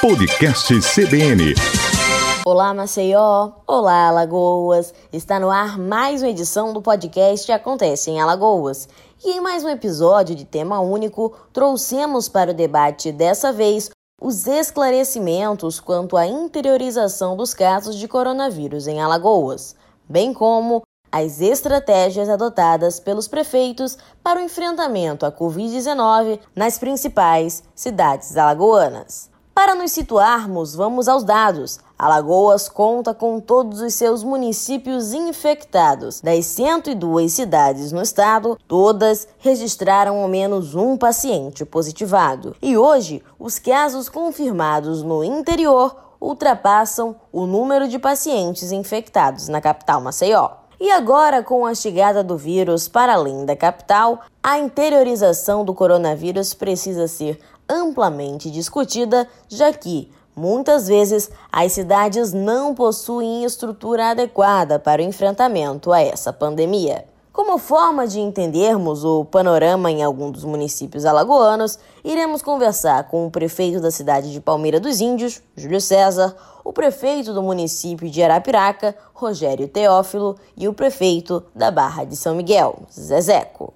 Podcast CBN. Olá, Maceió. Olá, Alagoas. Está no ar mais uma edição do podcast Acontece em Alagoas. E em mais um episódio de tema único, trouxemos para o debate dessa vez os esclarecimentos quanto à interiorização dos casos de coronavírus em Alagoas, bem como as estratégias adotadas pelos prefeitos para o enfrentamento à Covid-19 nas principais cidades alagoanas. Para nos situarmos, vamos aos dados. Alagoas conta com todos os seus municípios infectados. Das 102 cidades no estado, todas registraram ao menos um paciente positivado. E hoje, os casos confirmados no interior ultrapassam o número de pacientes infectados na capital Maceió. E agora, com a chegada do vírus para além da capital, a interiorização do coronavírus precisa ser amplamente discutida, já que, muitas vezes, as cidades não possuem estrutura adequada para o enfrentamento a essa pandemia. Como forma de entendermos o panorama em algum dos municípios alagoanos, iremos conversar com o prefeito da cidade de Palmeira dos Índios, Júlio César, o prefeito do município de Arapiraca, Rogério Teófilo, e o prefeito da Barra de São Miguel, Zezeco.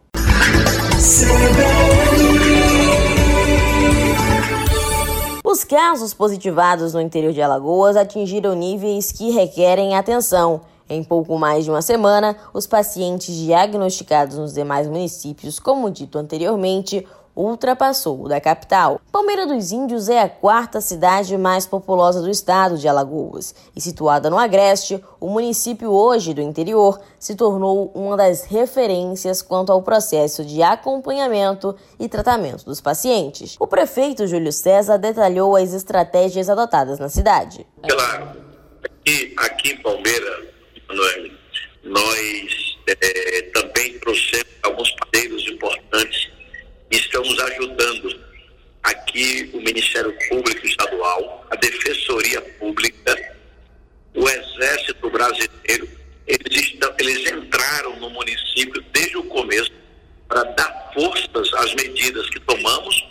Os casos positivados no interior de Alagoas atingiram níveis que requerem atenção. Em pouco mais de uma semana, os pacientes diagnosticados nos demais municípios, como dito anteriormente, ultrapassou o da capital. Palmeira dos Índios é a quarta cidade mais populosa do estado de Alagoas e situada no Agreste, o município hoje do interior se tornou uma das referências quanto ao processo de acompanhamento e tratamento dos pacientes. O prefeito Júlio César detalhou as estratégias adotadas na cidade. Claro, aqui, aqui em Palmeira nós é, também trouxemos alguns parceiros importantes estamos ajudando aqui o Ministério Público Estadual, a Defensoria Pública, o Exército Brasileiro. Eles, estão, eles entraram no município desde o começo para dar forças às medidas que tomamos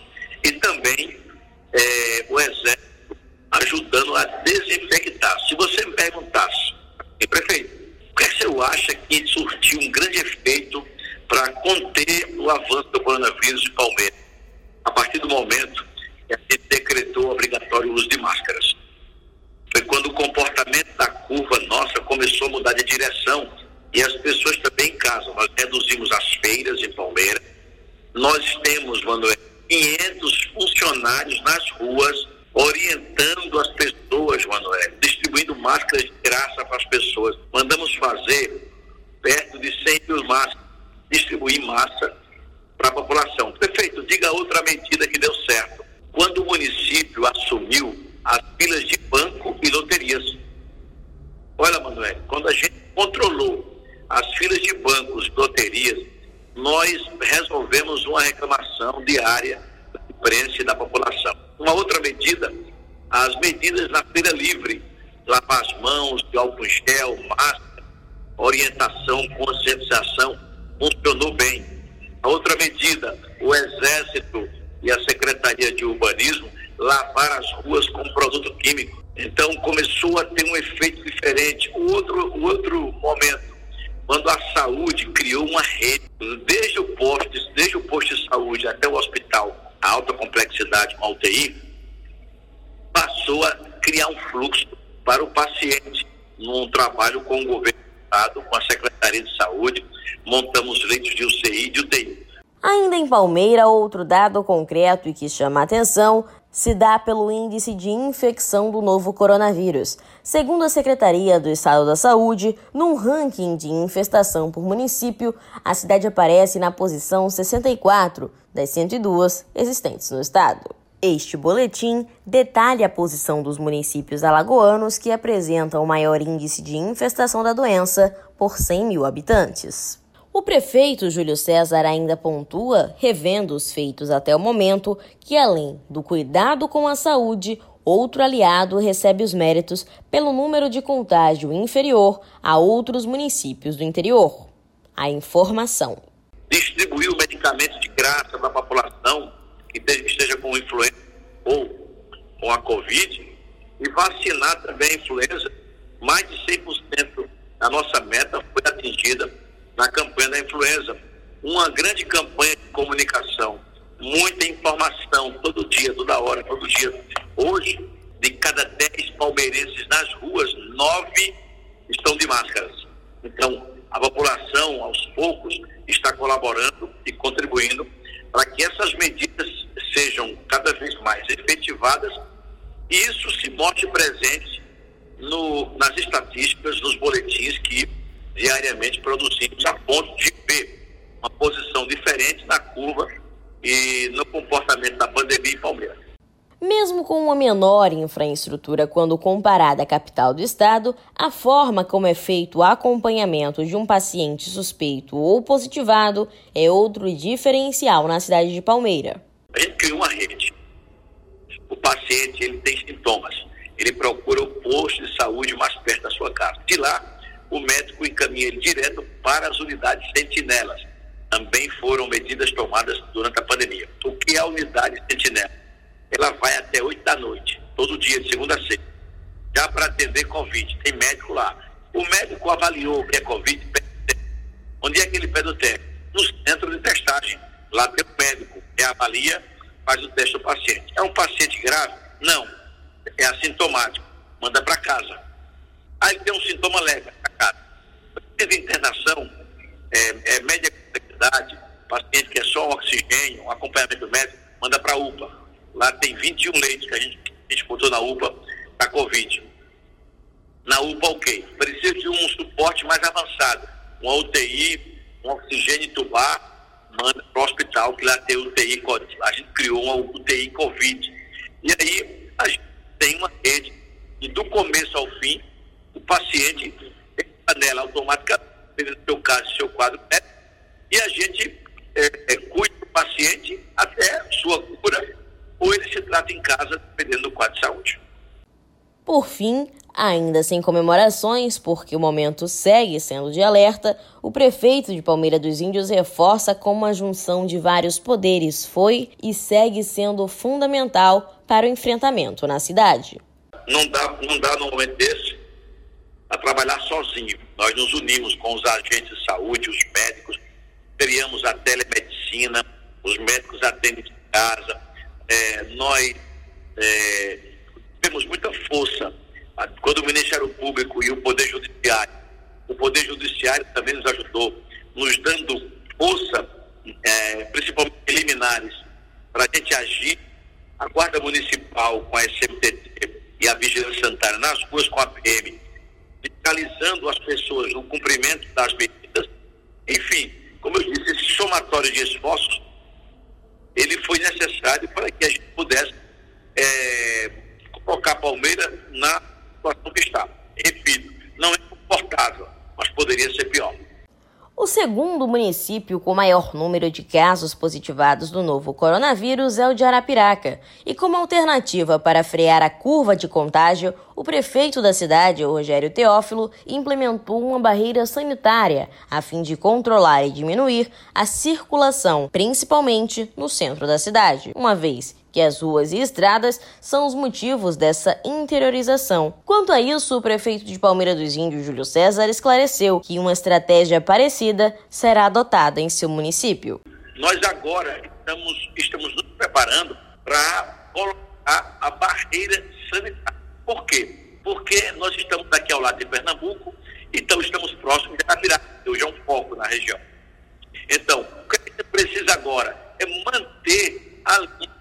e também é, o Exército ajudando a desinfectar. Se você me perguntasse prefeito, o que você acha que surtiu um grande efeito para conter o avanço coronavírus de Palmeiras? A partir do momento que a gente decretou o obrigatório uso de máscaras. Foi quando o comportamento da curva nossa começou a mudar de direção e as pessoas também em casa. Nós reduzimos as feiras em Palmeiras. Nós temos, Manuel, 500 funcionários nas ruas orientando as pessoas, Manuel, distribuindo máscaras de graça para as pessoas. Mandamos fazer perto de 100 mil máscaras, distribuir massa para a população. Prefeito, diga outra medida que deu certo. Quando o município assumiu as filas de banco e loterias. Olha, Manuel, quando a gente controlou as filas de bancos e loterias, nós resolvemos uma reclamação diária da imprensa e da população. Uma outra medida, as medidas na feira livre, lavar as mãos, de álcool gel, máscara, orientação, conscientização, funcionou bem. A outra medida, o Exército e a Secretaria de Urbanismo lavar as ruas com produto químico. Então começou a ter um efeito diferente. O outro, o outro momento, quando a saúde criou uma rede, desde o posto, desde o posto de saúde até o hospital, a alta complexidade com a UTI, passou a criar um fluxo para o paciente num trabalho com o governo estado, com a Secretaria de Saúde, montamos leitos de UCI e de UTI. Ainda em Palmeira, outro dado concreto e que chama a atenção se dá pelo índice de infecção do novo coronavírus. Segundo a Secretaria do Estado da Saúde, num ranking de infestação por município, a cidade aparece na posição 64 das 102 existentes no estado. Este boletim detalha a posição dos municípios alagoanos que apresentam o maior índice de infestação da doença por 100 mil habitantes. O prefeito Júlio César ainda pontua, revendo os feitos até o momento, que além do cuidado com a saúde, outro aliado recebe os méritos pelo número de contágio inferior a outros municípios do interior. A informação. Distribuir o medicamento de graça para a população que esteja com influenza ou com a Covid e vacinar também a influenza. Mais de 100% da nossa meta foi atingida na campanha da influenza. Uma grande campanha de comunicação, muita informação, todo dia, toda hora, todo dia. Hoje, de cada 10 palmeirenses nas ruas, nove estão de máscaras. Então, a população, aos poucos, está colaborando e contribuindo para que essas medidas sejam cada vez mais efetivadas e isso se mostre presente no, nas estatísticas, nos boletins que diariamente produzimos, a ponto de ver uma posição diferente na curva e no comportamento da pandemia em Palmeiras. Mesmo com uma menor infraestrutura quando comparada à capital do estado, a forma como é feito o acompanhamento de um paciente suspeito ou positivado é outro diferencial na cidade de Palmeira. A gente criou uma rede. O paciente ele tem sintomas, ele procura o posto de saúde mais perto da sua casa. De lá, o médico encaminha ele direto para as unidades sentinelas. Também foram medidas tomadas durante a pandemia. O que é a unidade sentinela? Ela vai até 8 da noite, todo dia, de segunda a sexta. Já para atender Covid, tem médico lá. O médico avaliou que é Covid, onde é que ele pede o teste? No centro de testagem. Lá tem o médico que avalia, faz o teste do paciente. É um paciente grave? Não. É assintomático. Manda para casa. Aí tem um sintoma leve para casa. Teve internação, é, é média complexidade, paciente que é só oxigênio, acompanhamento médico, manda para UPA Lá tem 21 leitos que a gente, botou na UPA para Covid. Na UPA, ok. Precisa de um suporte mais avançado. Uma UTI, um oxigênio tubar, manda para o hospital, que lá tem UTI. A gente criou uma UTI Covid. E aí a gente tem uma rede e do começo ao fim, o paciente tem panela automática, no seu caso, seu quadro, né? e a gente é, é, cuida do paciente até sua cura ou ele se trata em casa, dependendo do quadro de saúde. Por fim, ainda sem comemorações, porque o momento segue sendo de alerta, o prefeito de Palmeira dos Índios reforça como a junção de vários poderes foi e segue sendo fundamental para o enfrentamento na cidade. Não dá, não dá no momento desse a trabalhar sozinho. Nós nos unimos com os agentes de saúde, os médicos, criamos a telemedicina, os médicos atendem de casa, é, nós é, temos muita força quando o Ministério Público e o Poder Judiciário, o Poder Judiciário também nos ajudou, nos dando força, é, principalmente liminares, para a gente agir, a Guarda Municipal com a SMTT e a Vigilância Sanitária nas ruas com a PM, fiscalizando as pessoas no cumprimento das medidas. Enfim, como eu disse, esse somatório de esforços ele foi necessário para que a gente pudesse é, colocar Palmeiras na situação que está. Repito, não é confortável, mas poderia ser pior. O segundo município com maior número de casos positivados do novo coronavírus é o de Arapiraca. E como alternativa para frear a curva de contágio, o prefeito da cidade, Rogério Teófilo, implementou uma barreira sanitária a fim de controlar e diminuir a circulação, principalmente no centro da cidade, uma vez que as ruas e estradas são os motivos dessa interiorização. Quanto a isso, o prefeito de Palmeira dos Índios, Júlio César, esclareceu que uma estratégia parecida será adotada em seu município. Nós agora estamos, estamos nos preparando para colocar a barreira sanitária. Por quê? Porque nós estamos aqui ao lado de Pernambuco, então estamos próximos de Arapiraca, que hoje é um foco na região. Então, o que a gente precisa agora é manter a linha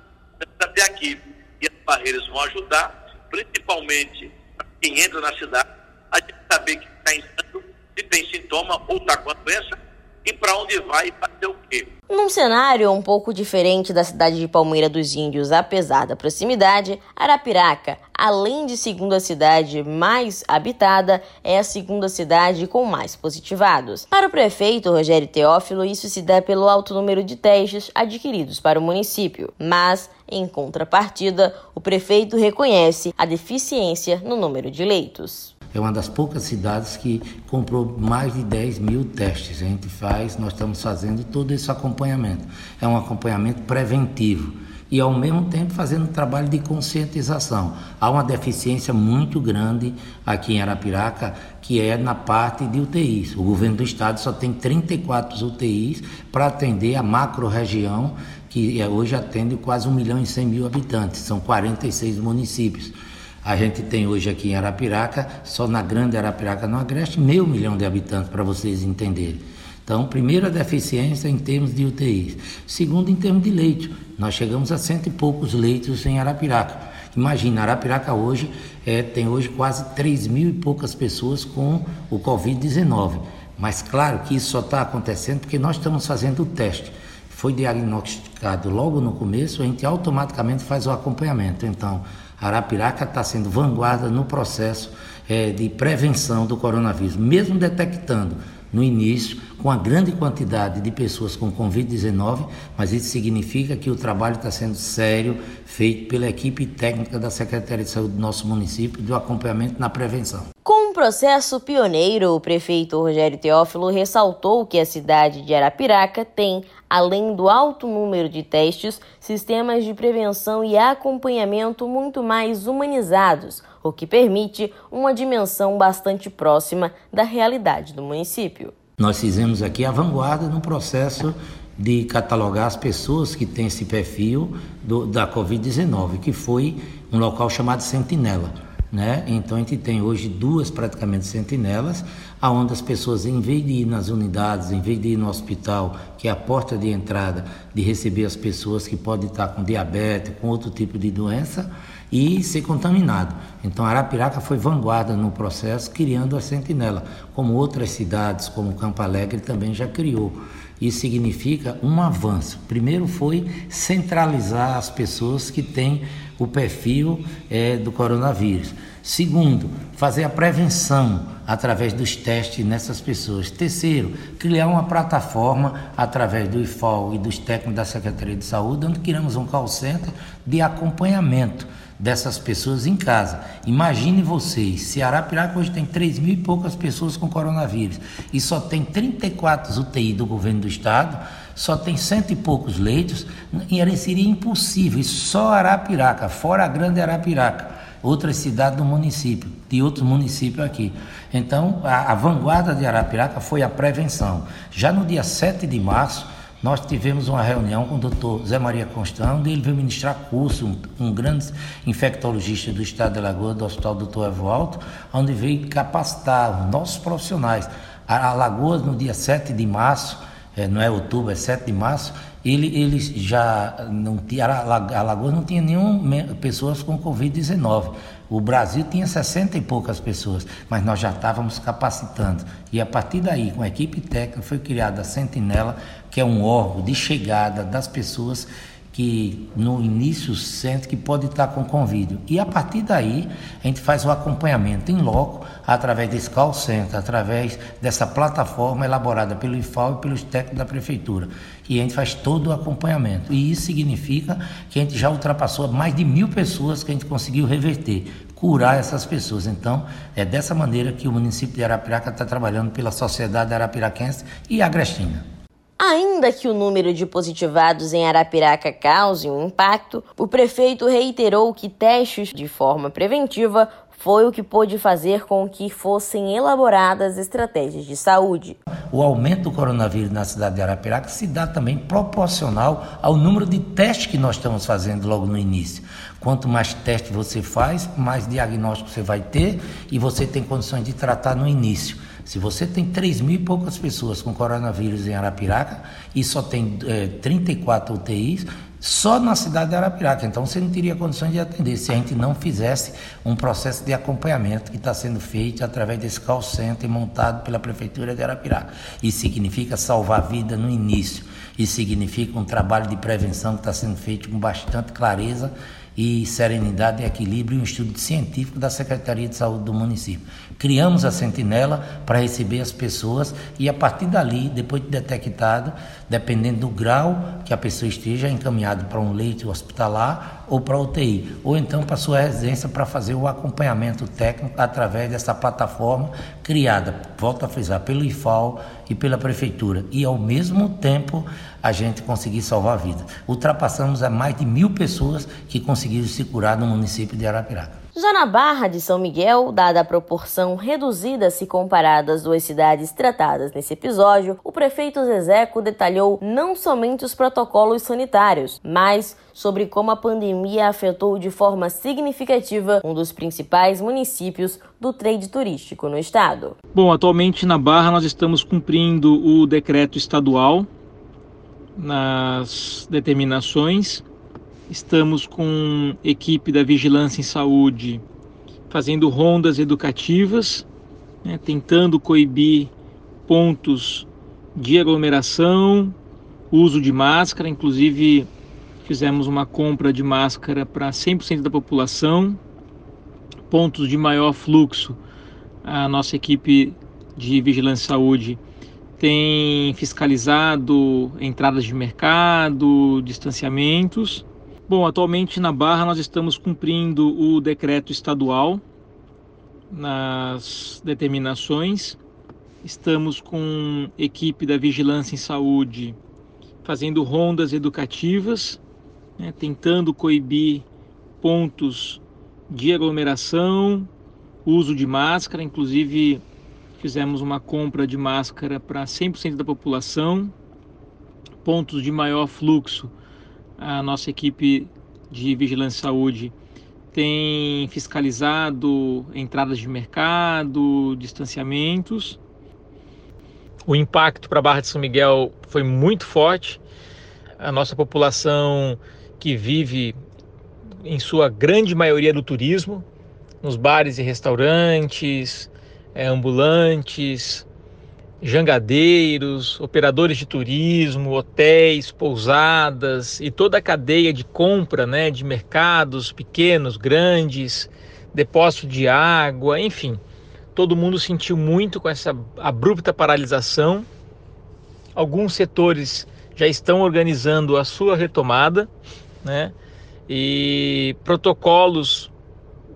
até aqui. E as barreiras vão ajudar, principalmente quem entra na cidade, a gente saber que está entrando, se tem sintoma ou está com a doença e para onde vai e fazer o quê. Num cenário um pouco diferente da cidade de Palmeira dos Índios, apesar da proximidade, Arapiraca, além de segunda cidade mais habitada, é a segunda cidade com mais positivados. Para o prefeito Rogério Teófilo, isso se dá pelo alto número de testes adquiridos para o município, mas em contrapartida, o prefeito reconhece a deficiência no número de leitos. É uma das poucas cidades que comprou mais de 10 mil testes. A gente faz, nós estamos fazendo todo esse acompanhamento. É um acompanhamento preventivo e ao mesmo tempo fazendo um trabalho de conscientização. Há uma deficiência muito grande aqui em Arapiraca, que é na parte de UTIs. O governo do estado só tem 34 UTIs para atender a macro-região, que é, hoje atende quase 1 milhão e 100 mil habitantes, são 46 municípios. A gente tem hoje aqui em Arapiraca, só na grande Arapiraca, no Agreste, meio milhão de habitantes, para vocês entenderem. Então, primeiro, a deficiência em termos de UTIs. Segundo, em termos de leito. Nós chegamos a cento e poucos leitos em Arapiraca. Imagina, Arapiraca hoje é, tem hoje quase 3 mil e poucas pessoas com o Covid-19. Mas claro que isso só está acontecendo porque nós estamos fazendo o teste. Foi diagnosticado logo no começo, a gente automaticamente faz o acompanhamento. Então, Arapiraca está sendo vanguarda no processo é, de prevenção do coronavírus, mesmo detectando no início, com a grande quantidade de pessoas com Covid-19, mas isso significa que o trabalho está sendo sério, feito pela equipe técnica da Secretaria de Saúde do nosso município, do acompanhamento na prevenção. Processo pioneiro, o prefeito Rogério Teófilo ressaltou que a cidade de Arapiraca tem, além do alto número de testes, sistemas de prevenção e acompanhamento muito mais humanizados, o que permite uma dimensão bastante próxima da realidade do município. Nós fizemos aqui a vanguarda no processo de catalogar as pessoas que têm esse perfil do, da Covid-19, que foi um local chamado Sentinela. Né? Então a gente tem hoje duas praticamente sentinelas, aonde as pessoas, em vez de ir nas unidades, em vez de ir no hospital, que é a porta de entrada, de receber as pessoas que podem estar com diabetes, com outro tipo de doença, e ser contaminado. Então Arapiraca foi vanguarda no processo, criando a sentinela, como outras cidades, como Campo Alegre também já criou. Isso significa um avanço. Primeiro foi centralizar as pessoas que têm o perfil é, do coronavírus. Segundo, fazer a prevenção através dos testes nessas pessoas. Terceiro, criar uma plataforma através do IFOL e dos técnicos da Secretaria de Saúde, onde criamos um call center de acompanhamento dessas pessoas em casa. Imagine vocês, se Arapiraca hoje tem 3 mil e poucas pessoas com coronavírus e só tem 34 UTI do governo do estado, só tem cento e poucos leitos, e seria impossível, e só Arapiraca, fora a grande Arapiraca, outras cidades do município, de outros municípios aqui. Então, a, a vanguarda de Arapiraca foi a prevenção. Já no dia 7 de março, nós tivemos uma reunião com o doutor Zé Maria Constão, onde ele veio ministrar curso, um, um grande infectologista do estado de Alagoas, do Hospital Doutor Evaldo, onde veio capacitar os nossos profissionais. A Alagoas, no dia 7 de março, é, não é outubro, é 7 de março, ele, eles já não tinha, a Alagoas não tinha nenhuma pessoas com Covid-19. O Brasil tinha 60 e poucas pessoas, mas nós já estávamos capacitando. E a partir daí, com a equipe técnica, foi criada a Sentinela, que é um órgão de chegada das pessoas que no início sente que pode estar com convívio. E a partir daí, a gente faz o acompanhamento em loco, através desse call center, através dessa plataforma elaborada pelo IFAO e pelos técnicos da prefeitura. E a gente faz todo o acompanhamento. E isso significa que a gente já ultrapassou mais de mil pessoas que a gente conseguiu reverter, curar essas pessoas. Então, é dessa maneira que o município de Arapiraca está trabalhando pela sociedade arapiraquense e agrestina. Ainda que o número de positivados em Arapiraca cause um impacto, o prefeito reiterou que testes de forma preventiva foi o que pôde fazer com que fossem elaboradas estratégias de saúde. O aumento do coronavírus na cidade de Arapiraca se dá também proporcional ao número de testes que nós estamos fazendo logo no início. Quanto mais testes você faz, mais diagnóstico você vai ter e você tem condições de tratar no início. Se você tem 3 mil e poucas pessoas com coronavírus em Arapiraca e só tem é, 34 UTIs, só na cidade de Arapiraca. Então você não teria condições de atender se a gente não fizesse um processo de acompanhamento que está sendo feito através desse call center montado pela Prefeitura de Arapiraca. Isso significa salvar a vida no início. Isso significa um trabalho de prevenção que está sendo feito com bastante clareza e serenidade e equilíbrio um estudo científico da Secretaria de Saúde do município. Criamos a sentinela para receber as pessoas e a partir dali, depois de detectado, dependendo do grau que a pessoa esteja encaminhado para um leito hospitalar ou para UTI, ou então para sua residência para fazer o acompanhamento técnico através dessa plataforma criada, volto a frisar, pelo IFAL e pela Prefeitura. E ao mesmo tempo a gente conseguir salvar vidas. Ultrapassamos a mais de mil pessoas que conseguiram se curar no município de Arapiraca. Já na Barra de São Miguel, dada a proporção reduzida se comparada às duas cidades tratadas nesse episódio, o prefeito Zezeco detalhou não somente os protocolos sanitários, mas sobre como a pandemia afetou de forma significativa um dos principais municípios do trade turístico no estado. Bom, atualmente na Barra nós estamos cumprindo o decreto estadual nas determinações Estamos com equipe da Vigilância em Saúde fazendo rondas educativas, né, tentando coibir pontos de aglomeração, uso de máscara, inclusive fizemos uma compra de máscara para 100% da população, pontos de maior fluxo. A nossa equipe de vigilância e saúde tem fiscalizado entradas de mercado, distanciamentos Bom, atualmente na Barra nós estamos cumprindo o decreto estadual nas determinações. Estamos com equipe da Vigilância em Saúde fazendo rondas educativas, né, tentando coibir pontos de aglomeração, uso de máscara, inclusive fizemos uma compra de máscara para 100% da população, pontos de maior fluxo a nossa equipe de vigilância saúde tem fiscalizado entradas de mercado, distanciamentos. O impacto para a Barra de São Miguel foi muito forte. A nossa população que vive em sua grande maioria do turismo, nos bares e restaurantes, é, ambulantes, jangadeiros, operadores de turismo, hotéis, pousadas e toda a cadeia de compra né, de mercados pequenos, grandes, depósito de água, enfim. Todo mundo sentiu muito com essa abrupta paralisação. Alguns setores já estão organizando a sua retomada, né? E protocolos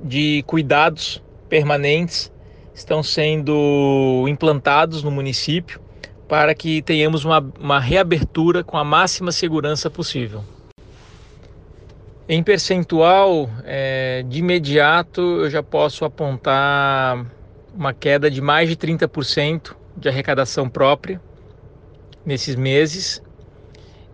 de cuidados permanentes estão sendo implantados no município para que tenhamos uma, uma reabertura com a máxima segurança possível. Em percentual, é, de imediato eu já posso apontar uma queda de mais de 30% de arrecadação própria nesses meses.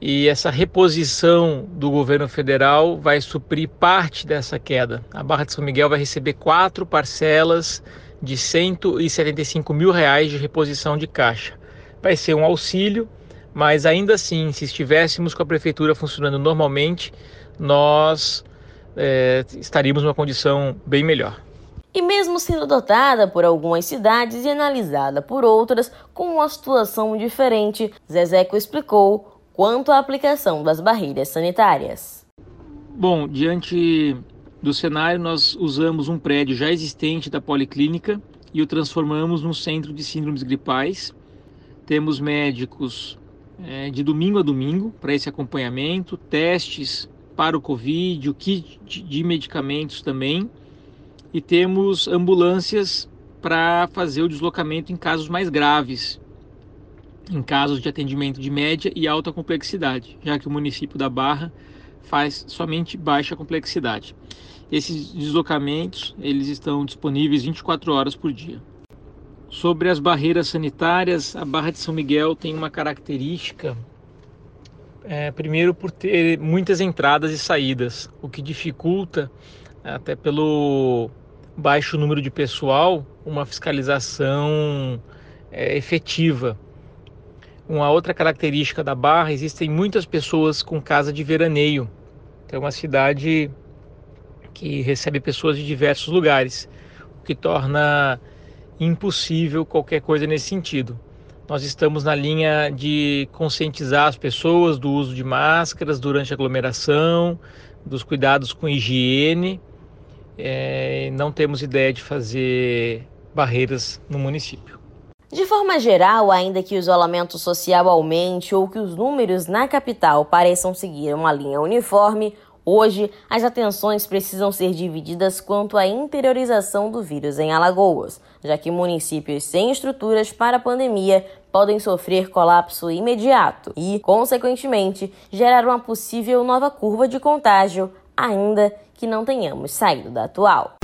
E essa reposição do governo federal vai suprir parte dessa queda. A Barra de São Miguel vai receber quatro parcelas de 175 mil reais de reposição de caixa. Vai ser um auxílio, mas ainda assim, se estivéssemos com a prefeitura funcionando normalmente, nós é, estaríamos numa condição bem melhor. E mesmo sendo dotada por algumas cidades e analisada por outras com uma situação diferente, Zezeco explicou quanto à aplicação das barreiras sanitárias. Bom, diante do cenário, nós usamos um prédio já existente da Policlínica e o transformamos num centro de síndromes gripais. Temos médicos é, de domingo a domingo para esse acompanhamento, testes para o Covid, o kit de medicamentos também. E temos ambulâncias para fazer o deslocamento em casos mais graves, em casos de atendimento de média e alta complexidade, já que o município da Barra faz somente baixa complexidade. Esses deslocamentos eles estão disponíveis 24 horas por dia. Sobre as barreiras sanitárias, a Barra de São Miguel tem uma característica, é, primeiro por ter muitas entradas e saídas, o que dificulta, até pelo baixo número de pessoal, uma fiscalização é, efetiva. Uma outra característica da Barra, existem muitas pessoas com casa de veraneio. Então, é uma cidade que recebe pessoas de diversos lugares, o que torna impossível qualquer coisa nesse sentido. Nós estamos na linha de conscientizar as pessoas do uso de máscaras durante a aglomeração, dos cuidados com higiene. É, não temos ideia de fazer barreiras no município. De forma geral, ainda que o isolamento social aumente ou que os números na capital pareçam seguir uma linha uniforme, Hoje, as atenções precisam ser divididas quanto à interiorização do vírus em Alagoas, já que municípios sem estruturas para a pandemia podem sofrer colapso imediato e, consequentemente, gerar uma possível nova curva de contágio, ainda que não tenhamos saído da atual.